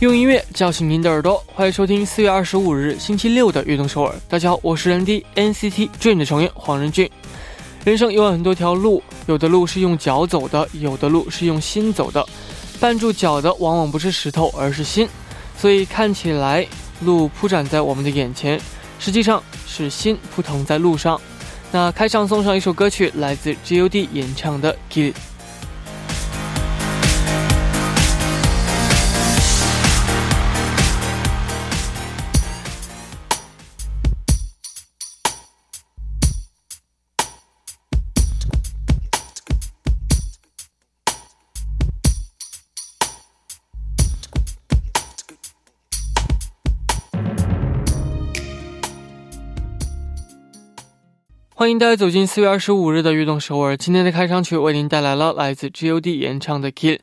用音乐叫醒您的耳朵，欢迎收听四月二十五日星期六的《悦动首尔》。大家好，我是人 D NCT Dream 的成员黄仁俊。人生有很多条路，有的路是用脚走的，有的路是用心走的。绊住脚的往往不是石头，而是心。所以看起来路铺展在我们的眼前，实际上是心扑腾在路上。那开场送上一首歌曲，来自 G.O.D 演唱的《Kill》。欢迎大家走进四月二十五日的运动首尔。今天的开场曲为您带来了来自 G.O.D 演唱的《Kill》。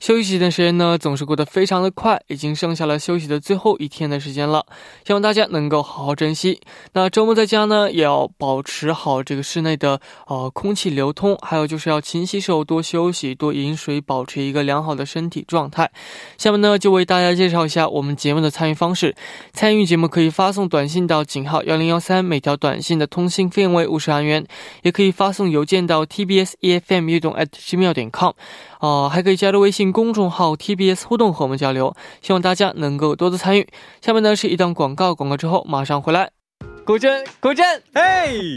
休息的时间呢，总是过得非常的快，已经剩下了休息的最后一天的时间了，希望大家能够好好珍惜。那周末在家呢，也要保持好这个室内的呃空气流通，还有就是要勤洗手、多休息、多饮水，保持一个良好的身体状态。下面呢，就为大家介绍一下我们节目的参与方式。参与节目可以发送短信到井号幺零幺三，每条短信的通信费用为五十韩元，也可以发送邮件到 tbs efm 运动 at gmail 点 com。哦，还可以加入微信公众号 TBS 互动和我们交流，希望大家能够多多参与。下面呢是一段广告，广告之后马上回来。古筝，古筝，嘿，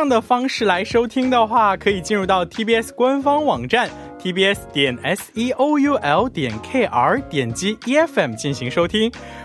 样的方式来收听的话，可以进入到 TBS 官方网站 tbs 点 seoul 点 kr，点击 EFM 进行收听。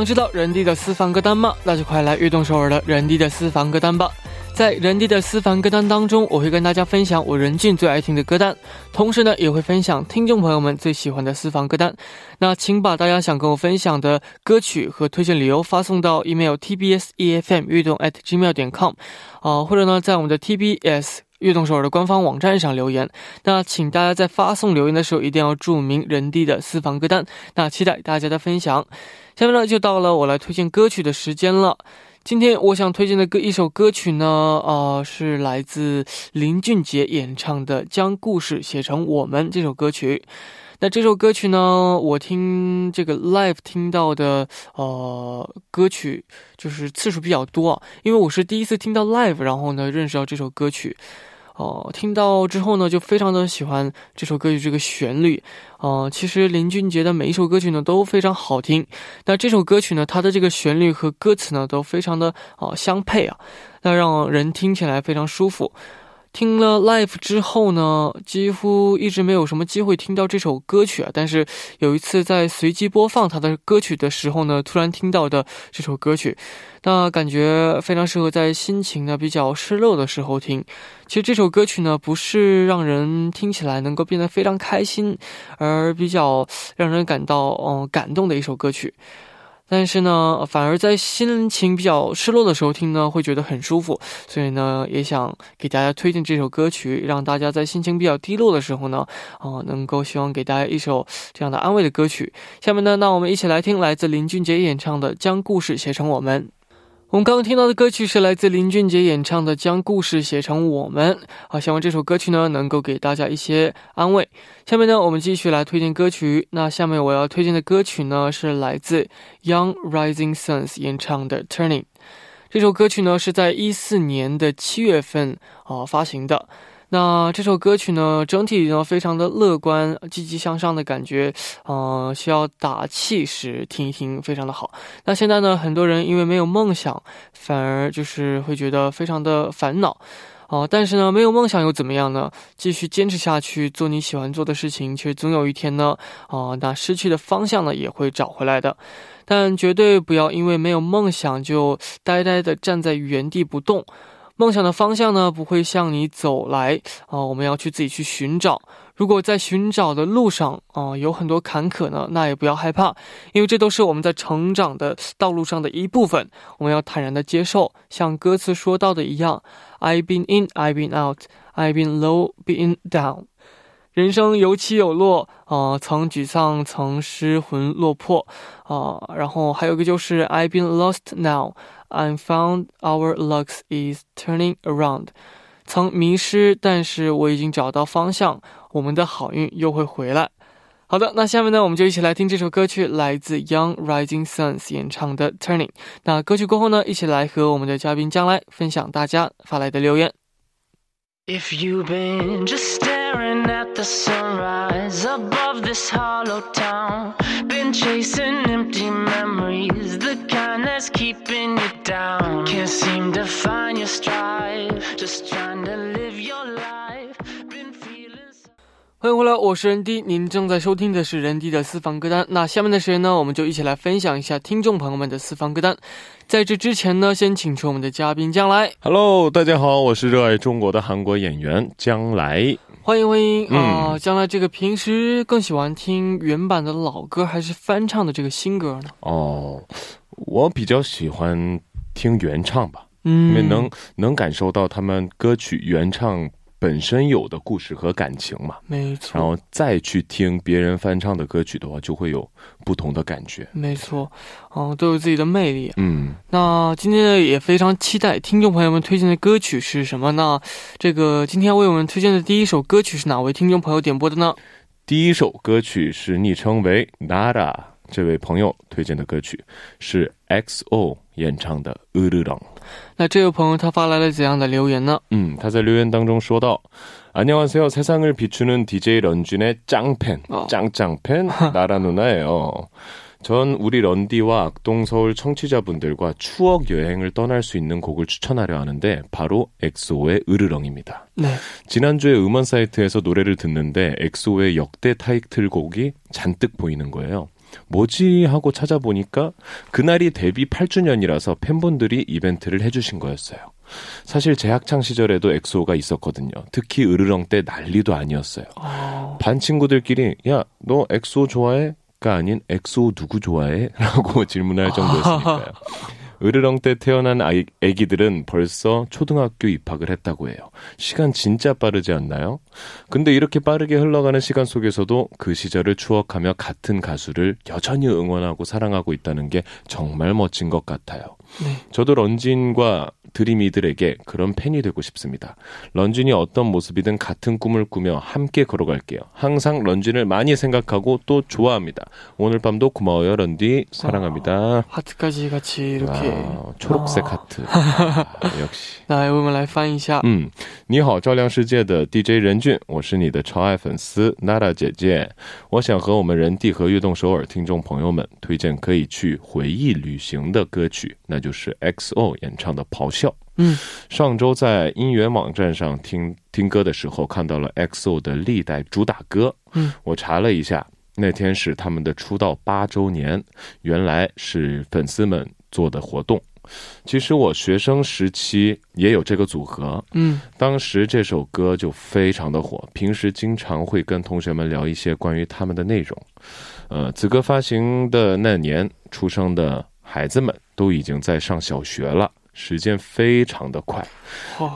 想知道人地的私房歌单吗？那就快来悦动首尔的人地的私房歌单吧！在人地的私房歌单当中，我会跟大家分享我任俊最爱听的歌单，同时呢，也会分享听众朋友们最喜欢的私房歌单。那请把大家想跟我分享的歌曲和推荐理由发送到 email tbs efm 悦动 at gmail 点 com，啊，或者呢，在我们的 tbs 悦动首尔的官方网站上留言。那请大家在发送留言的时候一定要注明人地的私房歌单。那期待大家的分享。下面呢，就到了我来推荐歌曲的时间了。今天我想推荐的歌一首歌曲呢，呃，是来自林俊杰演唱的《将故事写成我们》这首歌曲。那这首歌曲呢，我听这个 live 听到的呃歌曲就是次数比较多，因为我是第一次听到 live，然后呢认识到这首歌曲。哦，听到之后呢，就非常的喜欢这首歌曲这个旋律。哦，其实林俊杰的每一首歌曲呢都非常好听。那这首歌曲呢，它的这个旋律和歌词呢都非常的哦相配啊，那让人听起来非常舒服。听了 live 之后呢，几乎一直没有什么机会听到这首歌曲啊。但是有一次在随机播放他的歌曲的时候呢，突然听到的这首歌曲，那感觉非常适合在心情呢比较失落的时候听。其实这首歌曲呢，不是让人听起来能够变得非常开心，而比较让人感到嗯感动的一首歌曲。但是呢，反而在心情比较失落的时候听呢，会觉得很舒服。所以呢，也想给大家推荐这首歌曲，让大家在心情比较低落的时候呢，啊，能够希望给大家一首这样的安慰的歌曲。下面呢，那我们一起来听来自林俊杰演唱的《将故事写成我们》。我们刚刚听到的歌曲是来自林俊杰演唱的《将故事写成我们》。啊，希望这首歌曲呢能够给大家一些安慰。下面呢，我们继续来推荐歌曲。那下面我要推荐的歌曲呢是来自 Young Rising Suns 演唱的《Turning》。这首歌曲呢是在一四年的七月份啊发行的。那这首歌曲呢，整体呢非常的乐观、积极向上的感觉，呃，需要打气时听一听，非常的好。那现在呢，很多人因为没有梦想，反而就是会觉得非常的烦恼，哦，但是呢，没有梦想又怎么样呢？继续坚持下去，做你喜欢做的事情，其实总有一天呢，哦，那失去的方向呢也会找回来的。但绝对不要因为没有梦想就呆呆的站在原地不动。梦想的方向呢，不会向你走来啊，我们要去自己去寻找。如果在寻找的路上啊有很多坎坷呢，那也不要害怕，因为这都是我们在成长的道路上的一部分。我们要坦然的接受，像歌词说到的一样，I've been in, I've been out, I've been low, been down。人生有起有落啊，曾沮丧，曾失魂落魄啊，然后还有个就是 I've been lost now。I found our luck is turning around，曾迷失，但是我已经找到方向，我们的好运又会回来。好的，那下面呢，我们就一起来听这首歌曲，来自 Young Rising Suns 演唱的 Turning。那歌曲过后呢，一起来和我们的嘉宾将来分享大家发来的留言。If you've been just at the sunrise above this hollow town, been chasing empty memories, the kind that's keeping you down. Can't seem to find your stride, just trying to live your life. Been feeling. 欢迎回来，我是任迪，您正在收听的是任迪的私房歌单。那下面的时间呢，我们就一起来分享一下听众朋友们的私房歌单。在这之前呢，先请出我们的嘉宾江来。Hello，大家好，我是热爱中国的韩国演员江来。欢迎欢迎啊！将来，这个平时更喜欢听原版的老歌，还是翻唱的这个新歌呢？哦，我比较喜欢听原唱吧，因为能能感受到他们歌曲原唱。本身有的故事和感情嘛，没错。然后再去听别人翻唱的歌曲的话，就会有不同的感觉。没错，哦、嗯，都有自己的魅力。嗯，那今天也非常期待听众朋友们推荐的歌曲是什么呢？这个今天为我们推荐的第一首歌曲是哪位听众朋友点播的呢？第一首歌曲是昵称为 Nada 这位朋友推荐的歌曲，是 XO 演唱的《乌鲁朗》。 那这位朋友他发来了怎样的留言呢？嗯，他在留言当中说道：“안녕하세요세상을비추는 DJ 런쥔의짱팬짱짱팬나라누나예요전우리런디와악동서울청취자분들과추억여행을떠날수있는곡을추천하려하는데바로 엑소의 으르렁입니다 네. 지난주에 음원 사이트에서 노래를 듣는데 엑소의 역대 타이틀곡이 잔뜩 보이는 거예요. 뭐지 하고 찾아보니까 그날이 데뷔 8주년이라서 팬분들이 이벤트를 해주신 거였어요. 사실 제 학창 시절에도 엑소가 있었거든요. 특히 으르렁 때 난리도 아니었어요. 어... 반 친구들끼리 야 너 엑소 좋아해?가 아닌 엑소 누구 좋아해? 라고 질문할 정도였으니까요. 으르렁 때 태어난 아이, 애기들은 벌써 초등학교 입학을 했다고 해요. 시간 진짜 빠르지 않나요? 근데 이렇게 빠르게 흘러가는 시간 속에서도 그 시절을 추억하며 같은 가수를 여전히 응원하고 사랑하고 있다는 게 정말 멋진 것 같아요. 네. 저도 런쥔과 드림이들에게 그런 팬이 되고 싶습니다. 런쥔이 어떤 모습이든 같은 꿈을 꾸며 함께 걸어갈게요. 항상 런쥔을 많이 생각하고 또 좋아합니다. 오늘 밤도 고마워요, 런디. 사랑합니다. 아, 하트까지 같이 이렇게. 아, 초록색 아. 하트. 아, 역시. 来，我们来翻译一下。嗯，你好，照亮世界的 DJ 任俊， 我是你的超爱粉丝 Nara 姐姐。我想和我们人地和悦动首尔听众朋友们推荐可以去回忆旅行的歌曲，那就是 XO 演唱的《咆哮》。嗯，上周在音源网站上听听歌的时候，看到了 XO 的历代主打歌。嗯，我查了一下，那天是他们的出道八周年，原来是粉丝们做的活动。其实我学生时期也有这个组合，嗯，当时这首歌就非常的火，平时经常会跟同学们聊一些关于他们的内容。呃，此歌发行的那年出生的孩子们都已经在上小学了，时间非常的快，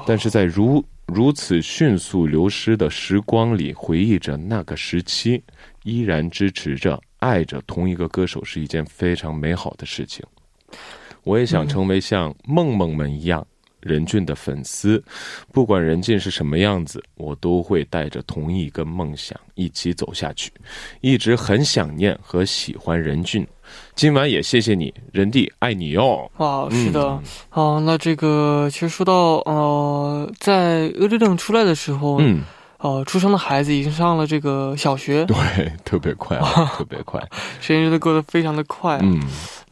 但是在如如此迅速流失的时光里，回忆着那个时期，依然支持着、爱着同一个歌手，是一件非常美好的事情。我也想成为像梦梦们一样任俊的粉丝，不管任俊是什么样子，我都会带着同一个梦想一起走下去。一直很想念和喜欢任俊，今晚也谢谢你，任弟爱你哟。哇，是的，好，那这个其实说到呃，在《恶之正》出来的时候，嗯。呃，出生的孩子已经上了这个小学，对，特别快，啊 特别快，时间真的过得非常的快。嗯，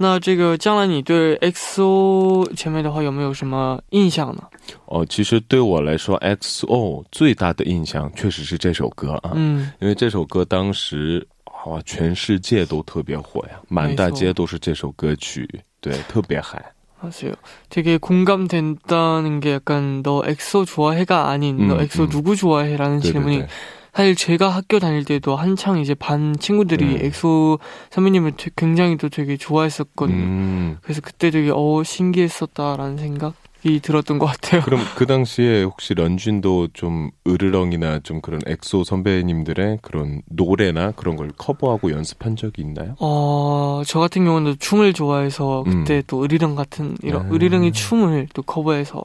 那这个将来你对 XO 前面的话有没有什么印象呢？哦，其实对我来说，XO 最大的印象确实是这首歌啊，嗯，因为这首歌当时哇，全世界都特别火呀，满大街都是这首歌曲，对，特别嗨。 맞아요. 되게 공감된다는 게 약간 너 엑소 좋아해가 아닌 음, 너 엑소 음. 누구 좋아해라는 네네네. 질문이 사실 제가 학교 다닐 때도 한창 이제 반 친구들이 음. 엑소 선배님을 굉장히 또 되게 좋아했었거든요. 음. 그래서 그때 되게 어 신기했었다라는 생각 이 들었던 것 같아요. 그럼 그 당시에 혹시 런쥔도 좀 으르렁이나 좀 그런 엑소 선배님들의 그런 노래나 그런 걸 커버하고 연습한 적이 있나요? 어, 저 같은 경우는 춤을 좋아해서 그때 음. 또 으리렁 같은 이런 아. 으리렁이 춤을 또 커버해서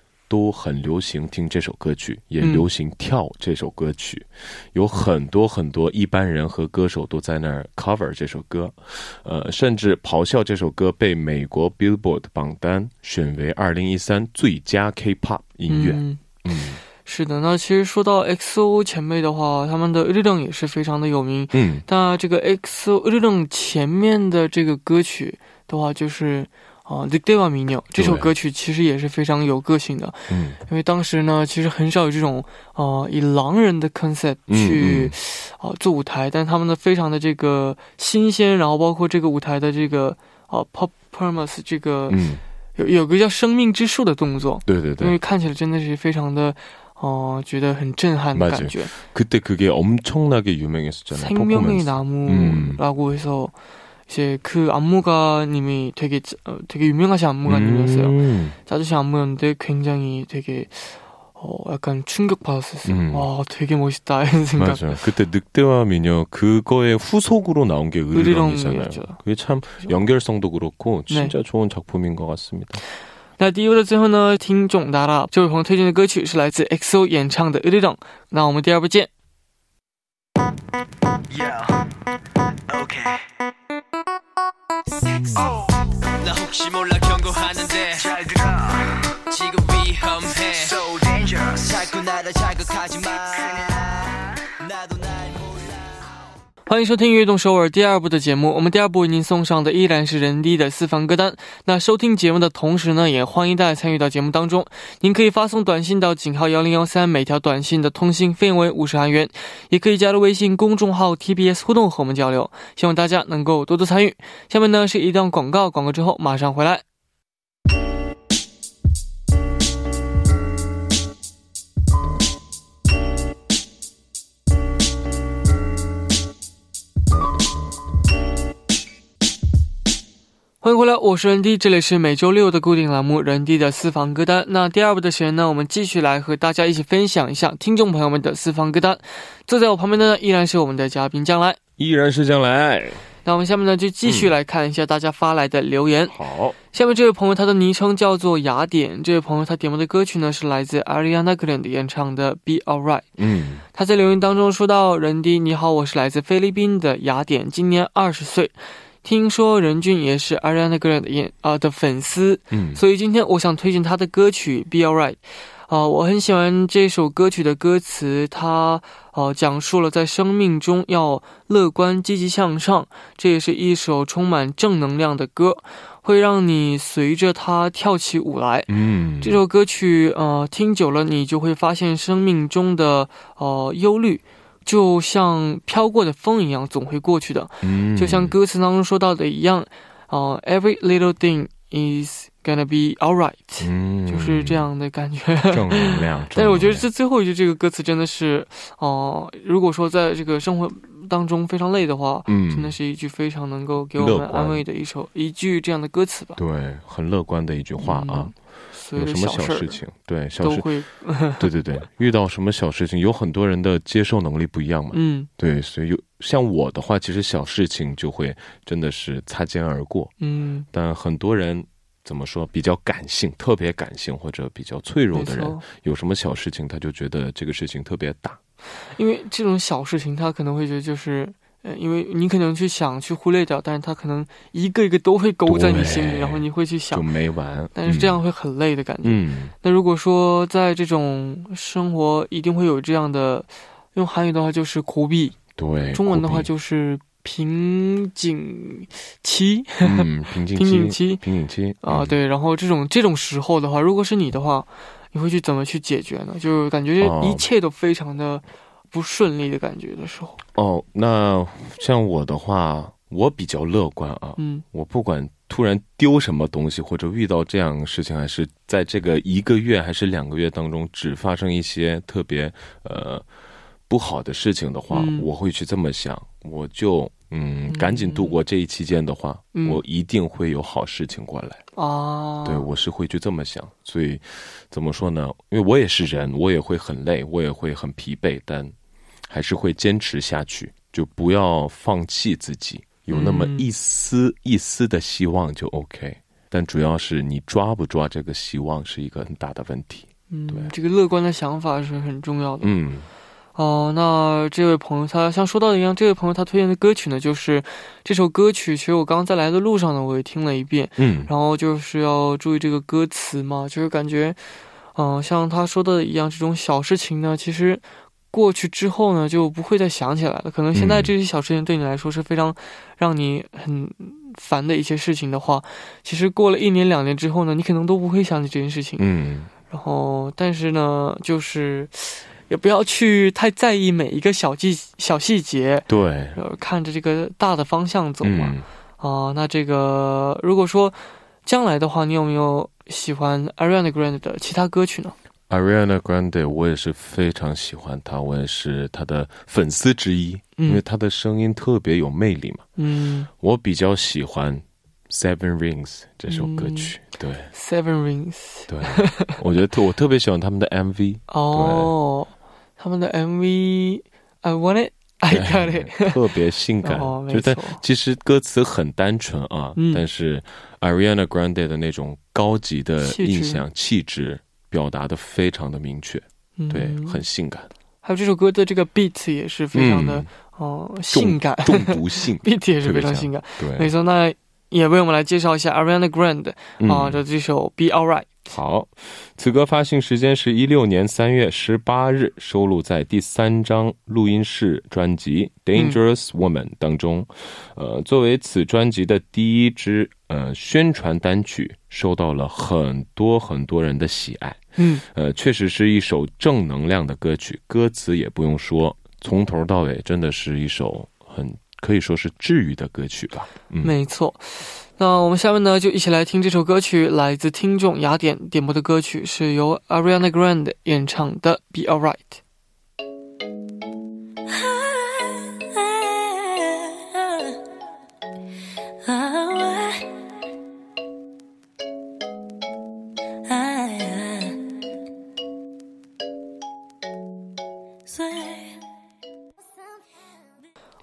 都很流行听这首歌曲，也流行跳这首歌曲。有很多很多一般人和歌手都在那儿 cover 这首歌。呃，甚至《咆哮》这首歌被美国 Billboard 榜单选为二零一三最佳 K-pop 音乐。嗯。是的，那其实说到 XO 前辈的话，他们的日正也是非常的有名。嗯，那这个 XO 日正前面的这个歌曲的话，就是啊《The Day of Mino》这首歌曲其实也是非常有个性的。嗯，因为当时呢，其实很少有这种啊以狼人的 concept 去啊做舞台，但他们的非常的这个新鲜，然后包括这个舞台的这个啊 performance 这个有有个叫生命之树的动作。对对对，因为看起来真的是非常的。 어觉得很震撼的感觉. 그때 그게 엄청나게 유명했었잖아요. 생명의 나무라고 음. 해서 이제 그 안무가님이 되게 어, 되게 유명하신 안무가님이었어요. 음. 자주시 안무였는데 굉장히 되게 어 약간 충격 받았었어요. 음. 와 되게 멋있다 이런 생각. 맞아. 그때 늑대와 미녀 그거의 후속으로 나온 게 의리렁이잖아요. 그게 참 연결성도 그렇고 진짜 네. 좋은 작품인 것 같습니다. 那第一部的最后呢，听众达拉这位朋友推荐的歌曲是来自 XO 演唱的《Rhythm》。那我们第二部见。 어. 나 혹시 몰라 경고하는데. 잘 들어. 지금 위험해. So dangerous. 자꾸 나를 자극하지 마. 欢迎收听《悦动首尔》第二部的节目。我们第二部为您送上的依然是人低的私房歌单。那收听节目的同时呢，也欢迎大家参与到节目当中。您可以发送短信到井号幺零幺三，每条短信的通信费用为五十韩元。也可以加入微信公众号 TBS 互动和我们交流。希望大家能够多多参与。下面呢是一段广告，广告之后马上回来。欢迎回来，我是人 D，这里是每周六的固定栏目人 D 的私房歌单。那第二部的时间呢，我们继续来和大家一起分享一下听众朋友们的私房歌单。坐在我旁边的呢，依然是我们的嘉宾将来，依然是将来。那我们下面呢就继续来看一下大家发来的留言。好，下面这位朋友他的昵称叫做雅典，这位朋友他点播的歌曲呢是来自 Ariana Grande 演唱的《Be Alright》。嗯，他在留言当中说到：“人迪你好，我是来自菲律宾的雅典，今年二十岁。听说任俊也是 Ariana Grande 演啊的粉丝，嗯，所以今天我想推荐他的歌曲《Be Alright》。啊，我很喜欢这首歌曲的歌词，它呃讲述了在生命中要乐观、积极向上，这也是一首充满正能量的歌，会让你随着它跳起舞来。嗯，这首歌曲呃听久了，你就会发现生命中的呃忧虑，就像飘过的风一样，总会过去的。嗯，就像歌词当中说到的一样，啊、e v e r y little thing is gonna be alright，、嗯，就是这样的感觉。正能量。但是我觉得这最后一句这个歌词真的是，哦、如果说在这个生活当中非常累的话，嗯，真的是一句非常能够给我们安慰的一首一句这样的歌词吧。对，很乐观的一句话啊。嗯所有有什么小事情，对小事，对对对，遇到什么小事情，有很多人的接受能力不一样嘛。嗯对，所以有像我的话，其实小事情就会真的是擦肩而过，嗯，但很多人。怎么说？比较感性，特别感性或者比较脆弱的人，有什么小事情他就觉得这个事情特别大。因为这种小事情，他可能会觉得就是。呃，因为你可能去想去忽略掉，但是他可能一个一个都会勾在你心里，然后你会去想就想，没完。但是这样会很累的感觉。嗯，那如果说在这种生活一定会有这样的，用韩语的话就是苦逼，对，中文的话就是瓶颈期嗯，瓶颈 瓶颈期，瓶颈期啊，嗯对。然后这种这种时候的话，如果是你的话，你会去怎么去解决呢？就感觉哦一切都非常的不顺利的感觉的时候，哦，那像我的话，我比较乐观啊。嗯我不管突然丢什么东西，或者遇到这样的事情，还是在这个一个月还是两个月当中，只发生一些特别呃不好的事情的话，嗯我会去这么想，我就嗯嗯赶紧度过这一期间的话，嗯我一定会有好事情过来。啊，对，我是会去这么想，所以怎么说呢？因为我也是人，我也会很累，我也会很疲惫，但还是会坚持下去，就不要放弃自己，有那么嗯一丝、一丝的希望就 OK。但主要是你抓不抓这个希望是一个很大的问题。嗯对，这个乐观的想法是很重要的。嗯哦，那这位朋友他像说到的一样，这位朋友他推荐的歌曲呢，就是这首歌曲。其实我刚刚在来的路上呢，我也听了一遍，嗯然后就是要注意这个歌词嘛，就是感觉，嗯、像他说的一样，这种小事情呢，其实过去之后呢，就不会再想起来了。可能现在嗯这些小事情对你来说是非常让你很烦的一些事情的话，其实过了一年两年之后呢，你可能都不会想起这件事情。嗯然后，但是呢，就是也不要去太在意每一个小细小细节，对，呃，看着这个大的方向走嘛。嗯啊，那这个如果说将来的话，你有没有喜欢 Ariana Grande 的其他歌曲呢？，Ariana Grande 我也是非常喜欢她，我也是她的粉丝之一，因为嗯她的声音特别有魅力嘛。嗯我比较喜欢《Seven Rings》这首歌曲，对，Seven Rings。对，我觉得特我特别喜欢他们的 MV，哦，他们的 MV I Want It, I Got It。特别性感，就但。其实歌词很单纯啊，嗯但是 Ariana Grande 的那种高级的印象、气质表达的非常的明确，对，嗯很性感，还有这首歌的这个 beat 也是非常的嗯哦、性感中毒性，，beat 也是非常性感。对没，错，那也为我们来介绍一下 Ariana Grande 啊嗯的这首 Be Alright。好，此歌发行时间是一六年三月十八日，收录在第三张录音室专辑《Dangerous Woman》当中。呃，作为此专辑的第一支呃宣传单曲，受到了很多很多人的喜爱。嗯呃，确实是一首正能量的歌曲，歌词也不用说，从头到尾真的是一首很可以说是治愈的歌曲吧。嗯，没错。那我们下面呢，就一起来听这首歌曲，来自听众雅典点播的歌曲，是由 Ariana Grande 演唱的《Be Alright》。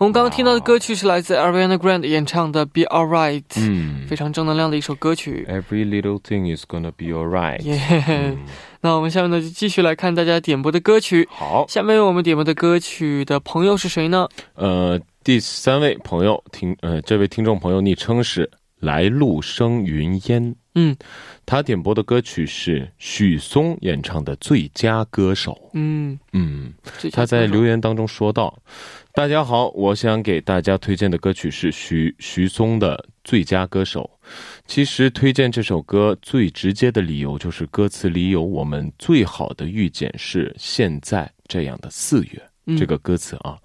们刚刚听到的歌曲是来自 Ariana Grande 演唱的《Be Alright》，嗯非常正能量的一首歌曲。，Every little thing is gonna be alright。那我们下面呢就继续来看大家点播的歌曲。好，下面我们点播的歌曲的朋友是谁呢？呃，第三位朋友听，呃，这位听众朋友昵称是来路生云烟，嗯他点播的歌曲是许嵩演唱的《最佳歌手》。嗯，嗯，他在留言当中说道：“大家好，我想给大家推荐的歌曲是许许嵩的《最佳歌手》。其实推荐这首歌最直接的理由就是歌词里有我们最好的遇见是现在这样的四月。”嗯这个歌词啊，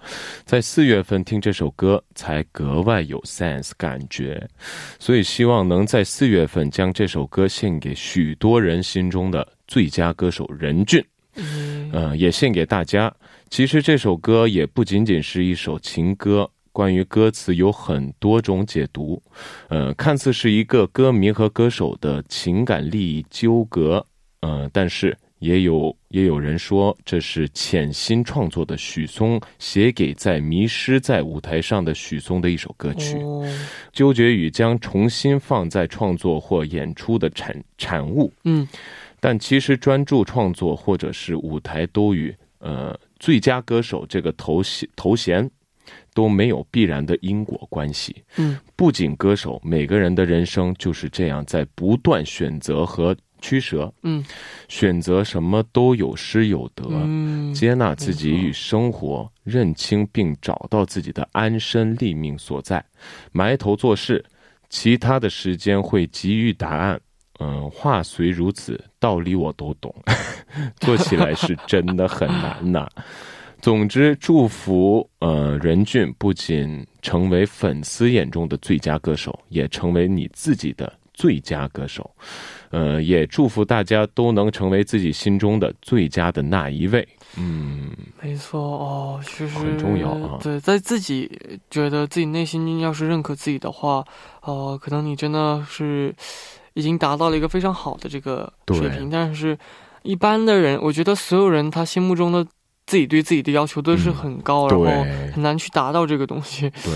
在四月份听这首歌才格外有 sense 感觉，所以希望能在四月份将这首歌献给许多人心中的最佳歌手任俊。嗯呃，也献给大家。其实这首歌也不仅仅是一首情歌，关于歌词有很多种解读。呃，看似是一个歌迷和歌手的情感利益纠葛，呃，但是也有也有人说这是潜心创作的许嵩写给在迷失在舞台上的许嵩的一首歌曲。哦，纠结于将重新放在创作或演出的产产物，嗯但其实专注创作或者是舞台都与呃最佳歌手这个头衔头衔都没有必然的因果关系。嗯不仅歌手，每个人的人生就是这样在不断选择和取舍，嗯选择什么都有失有得。嗯，接纳自己与生活，认清并找到自己的安身立命所在，埋头做事，其他的时间会给予答案。嗯，话虽如此，道理我都懂，做起来是真的很难呐。总之，祝福呃任俊不仅成为粉丝眼中的最佳歌手，也成为你自己的最佳歌手。呃，也祝福大家都能成为自己心中的最佳的那一位。嗯，没错哦，其实很重要啊对，在自己觉得自己内心要是认可自己的话，呃，可能你真的是已经达到了一个非常好的这个水平。但是，一般的人，我觉得所有人他心目中的自己对自己的要求都是嗯很高，然后很难去达到这个东西对。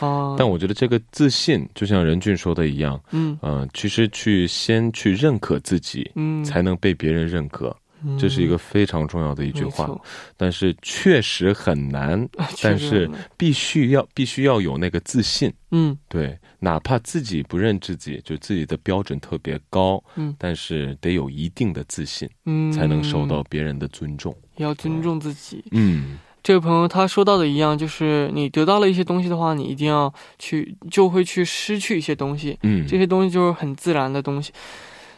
啊。但我觉得这个自信，就像任俊说的一样，嗯呃，其实去先去认可自己，嗯，才能被别人认可，嗯这是一个非常重要的一句话。但是 确实很难，但是必须要必须要有那个自信。嗯对，哪怕自己不认自己，就自己的标准特别高，嗯但是得有一定的自信，嗯，才能受到别人的尊重。要尊重自己。嗯，这位朋友他说到的一样，就是你得到了一些东西的话，你一定要去，就会去失去一些东西。嗯，这些东西就是很自然的东西。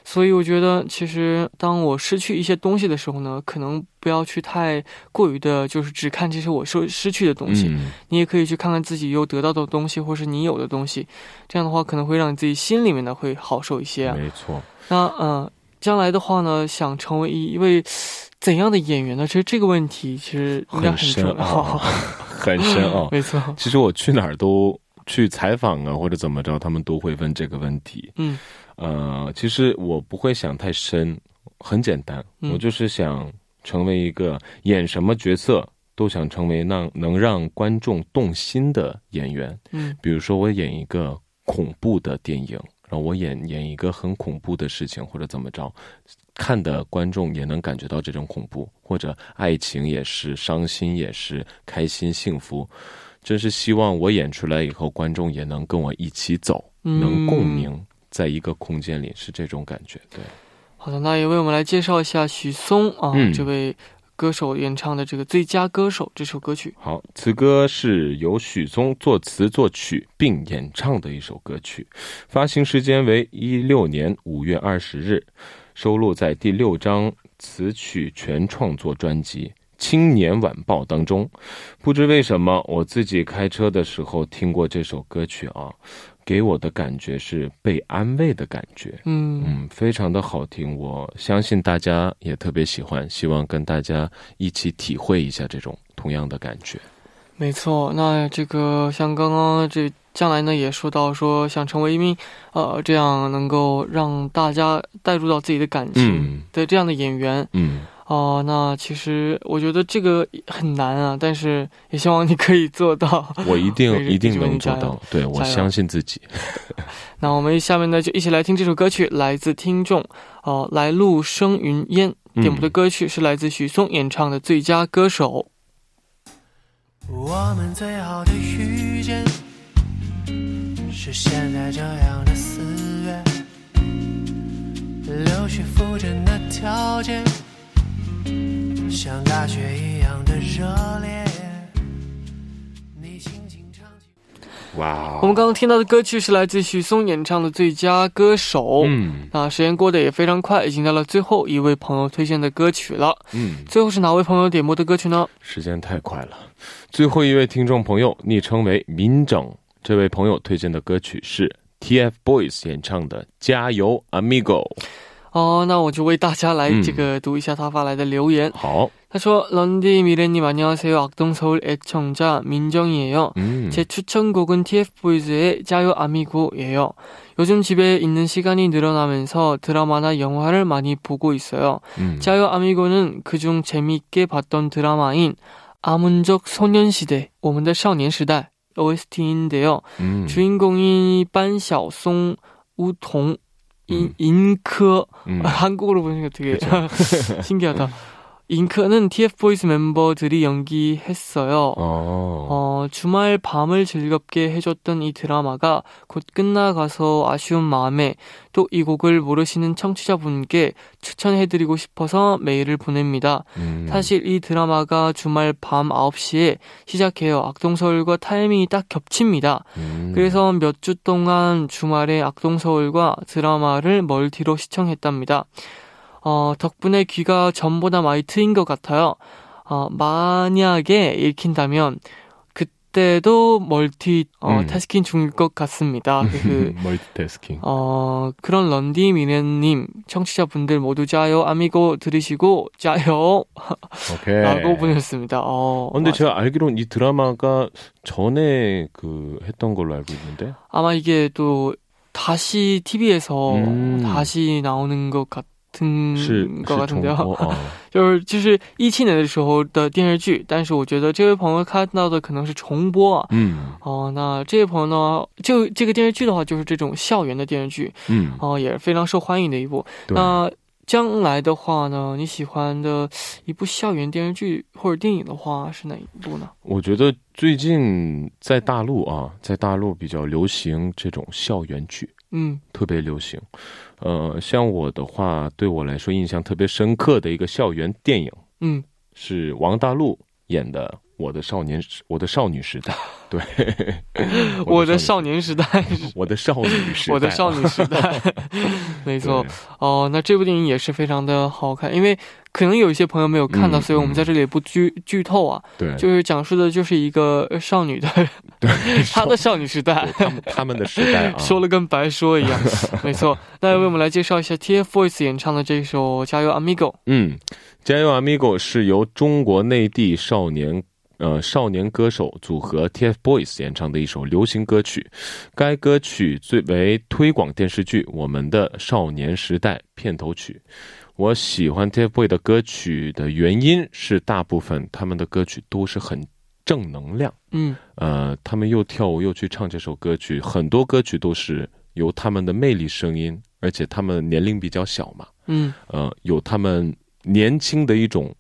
所以我觉得，其实当我失去一些东西的时候呢，可能不要去太过于的，就是只看这些我失失去的东西。嗯你也可以去看看自己又得到的东西，或是你有的东西。这样的话，可能会让你自己心里面呢会好受一些啊。没错。那呃，将来的话呢，想成为一位怎样的演员呢？其实这个问题其实很深重要。啊，很深啊。没错，其实我去哪儿都去采访啊，或者怎么着，他们都会问这个问题。嗯呃，其实我不会想太深，很简单，嗯我就是想成为一个演什么角色都想成为让能让观众动心的演员。嗯比如说，我演一个恐怖的电影，然后我演演一个很恐怖的事情，或者怎么着，看的观众也能感觉到这种恐怖，或者爱情也是，伤心也是，开心幸福。真是希望我演出来以后，观众也能跟我一起走，嗯能共鸣，在一个空间里，是这种感觉。对，好的，那也为我们来介绍一下许嵩啊、嗯这位歌手演唱的这个《最佳歌手》这首歌曲。好，此歌是由许嵩作词作曲并演唱的一首歌曲，发行时间为一六年五月二十日，收录在第六张词曲全创作专辑《青年晚报》当中。不知为什么，我自己开车的时候听过这首歌曲啊，给我的感觉是被安慰的感觉。嗯嗯，非常的好听，我相信大家也特别喜欢，希望跟大家一起体会一下这种同样的感觉。没错。那这个像刚刚这将来呢也说到说想成为一名呃这样能够让大家带入到自己的感情嗯的这样的演员嗯哦，那其实我觉得这个很难啊，但是也希望你可以做到。我一定 一定能做到，对我相信自己。那我们下面呢就一起来听这首歌曲，来自听众哦，来路生云烟点播的歌曲是来自许嵩演唱的《最佳歌手》。我们最好的遇见是现在这样的四月，流水浮沉的条件。像大雪一样的热烈。哇！我们刚刚听到的歌曲是来自许嵩演唱的《最佳歌手》。嗯，那时间过得也非常快，已经到了最后一位朋友推荐的歌曲了。嗯，最后是哪位朋友点播的歌曲呢？时间太快了，最后一位听众朋友昵称为民整，这位朋友推荐的歌曲是 TFBOYS 演唱的《加油，Amigo》。哦，那我就为大家来这个读一下他发来的留言。好，他说：“런디미래님안녕하세요악동서울애청자민정이에요제추천곡은 TF보이즈의자요아미고예요요즘집에있는시간이늘어나면서드라마나영화를많이보고있어요자요아미고는그중재미있게봤던드라마인아문적소년시대我们的少年时代 OST인데요주인공이반晓松우동 인, 인크 음. 한국어로 보니까 되게 신기하다. 잉크는 TF보이스 멤버들이 연기했어요. 어. 어, 주말 밤을 즐겁게 해줬던 이 드라마가 곧 끝나가서 아쉬운 마음에 또 이 곡을 모르시는 청취자분께 추천해드리고 싶어서 메일을 보냅니다. 음. 사실 이 드라마가 주말 밤 9시에 시작해요. 악동서울과 타이밍이 딱 겹칩니다. 음. 그래서 몇 주 동안 주말에 악동서울과 드라마를 멀티로 시청했답니다. 어, 덕분에 귀가 전보다 많이 트인 것 같아요. 어, 만약에 읽힌다면 그때도 멀티 어, 음. 태스킹 중일 것 같습니다. 그 멀티태스킹. 어 그런 런디 미네님 청취자분들 모두 자요 아미고 들으시고 자요. 오케이. 라고 보냈습니다. 어, 근데 맞아. 제가 알기로는 이 드라마가 전에 그 했던 걸로 알고 있는데 아마 이게 또 다시 TV에서 음. 다시 나오는 것 같. 听高高听调，就是就是一七年的时候的电视剧，但是我觉得这位朋友看到的可能是重播。嗯，哦，那这位朋友呢，就这个电视剧的话，就是这种校园的电视剧，嗯，哦，也是非常受欢迎的一部。那将来的话呢，你喜欢的一部校园电视剧或者电影的话是哪一部呢？我觉得最近在大陆啊，在大陆比较流行这种校园剧。嗯，特别流行。呃，像我的话，对我来说印象特别深刻的一个校园电影，嗯，是王大陆演的《我的少年我的少女时代》。对，我的少年时代，我的少女时代，我的少女时代，没错。哦，那这部电影也是非常的好看，因为。可能有一些朋友没有看到，所以我们在这里不剧剧透啊。对，就是讲述的就是一个少女的，对，她的少女时代，他们他们的时代，说了跟白说一样。没错，那为我们来介绍一下 TFBOYS 演唱的这首《加油，Amigo》。嗯，《加油，Amigo》是由中国内地少年呃少年歌手组合 TFBOYS 演唱的一首流行歌曲。该歌曲最为推广电视剧《我们的少年时代》片头曲。我喜欢 TFBOYS 的歌曲的原因是，大部分他们的歌曲都是很正能量。嗯，呃，他们又跳舞又去唱这首歌曲，很多歌曲都是由他们的魅力声音，而且他们年龄比较小嘛。嗯，呃，有他们年轻的一种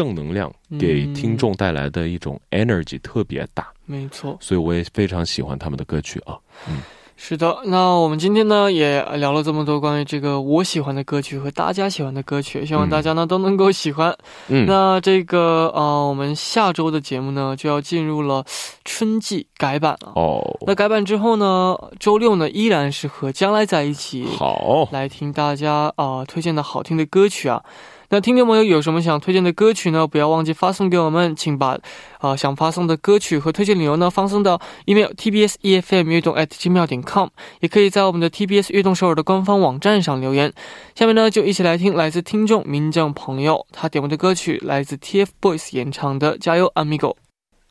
正能量，给听众带来的一种 energy 特别大。没错，所以我也非常喜欢他们的歌曲啊。嗯。是的，那我们今天呢也聊了这么多关于这个我喜欢的歌曲和大家喜欢的歌曲，希望大家呢都能够喜欢。嗯，那这个呃，我们下周的节目呢就要进入了春季改版了。哦，那改版之后呢，周六呢依然是和将来在一起，好，来听大家啊推荐的好听的歌曲啊。那听众朋友有什么想推荐的歌曲呢？不要忘记发送给我们，请把啊想发送的歌曲和推荐理由呢发送到 email tbs efm 乐动 at gmail 点 com，也可以在我们的 TBS 乐动首尔的官方网站上留言。下面呢就一起来听来自听众民政朋友他点播的歌曲，来自 TFBOYS 演唱的《加油，Amigo》。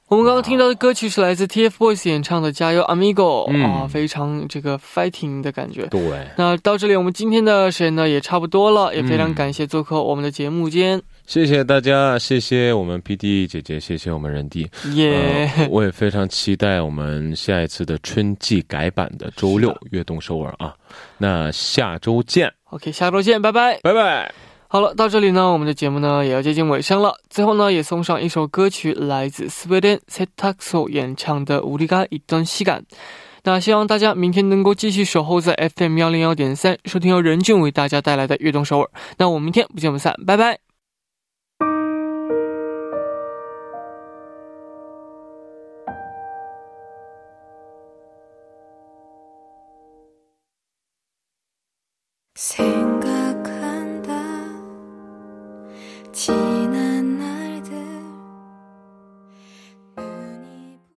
我们刚刚听到的歌曲是来自 TFBOYS 演唱的《加油，Amigo》啊，非常这个 fighting 的感觉。对。那到这里，我们今天的时间呢也差不多了，也非常感谢做客我们的节目间。谢谢大家，谢谢我们 PD 姐姐，谢谢我们人弟，耶、我也非常期待我们下一次的春季改版的周六悦动首尔啊，那下周见，OK，下周见，拜拜。拜拜。好了，到这里呢，我们的节目呢也要接近尾声了。最后呢，也送上一首歌曲，来自斯威登 세탁소演唱的《우리가있던시간》。那希望大家明天能够继续守候在 FM 幺零幺点三，收听由任俊为大家带来的悦动首尔。那我们明天不见不散，拜拜。 생각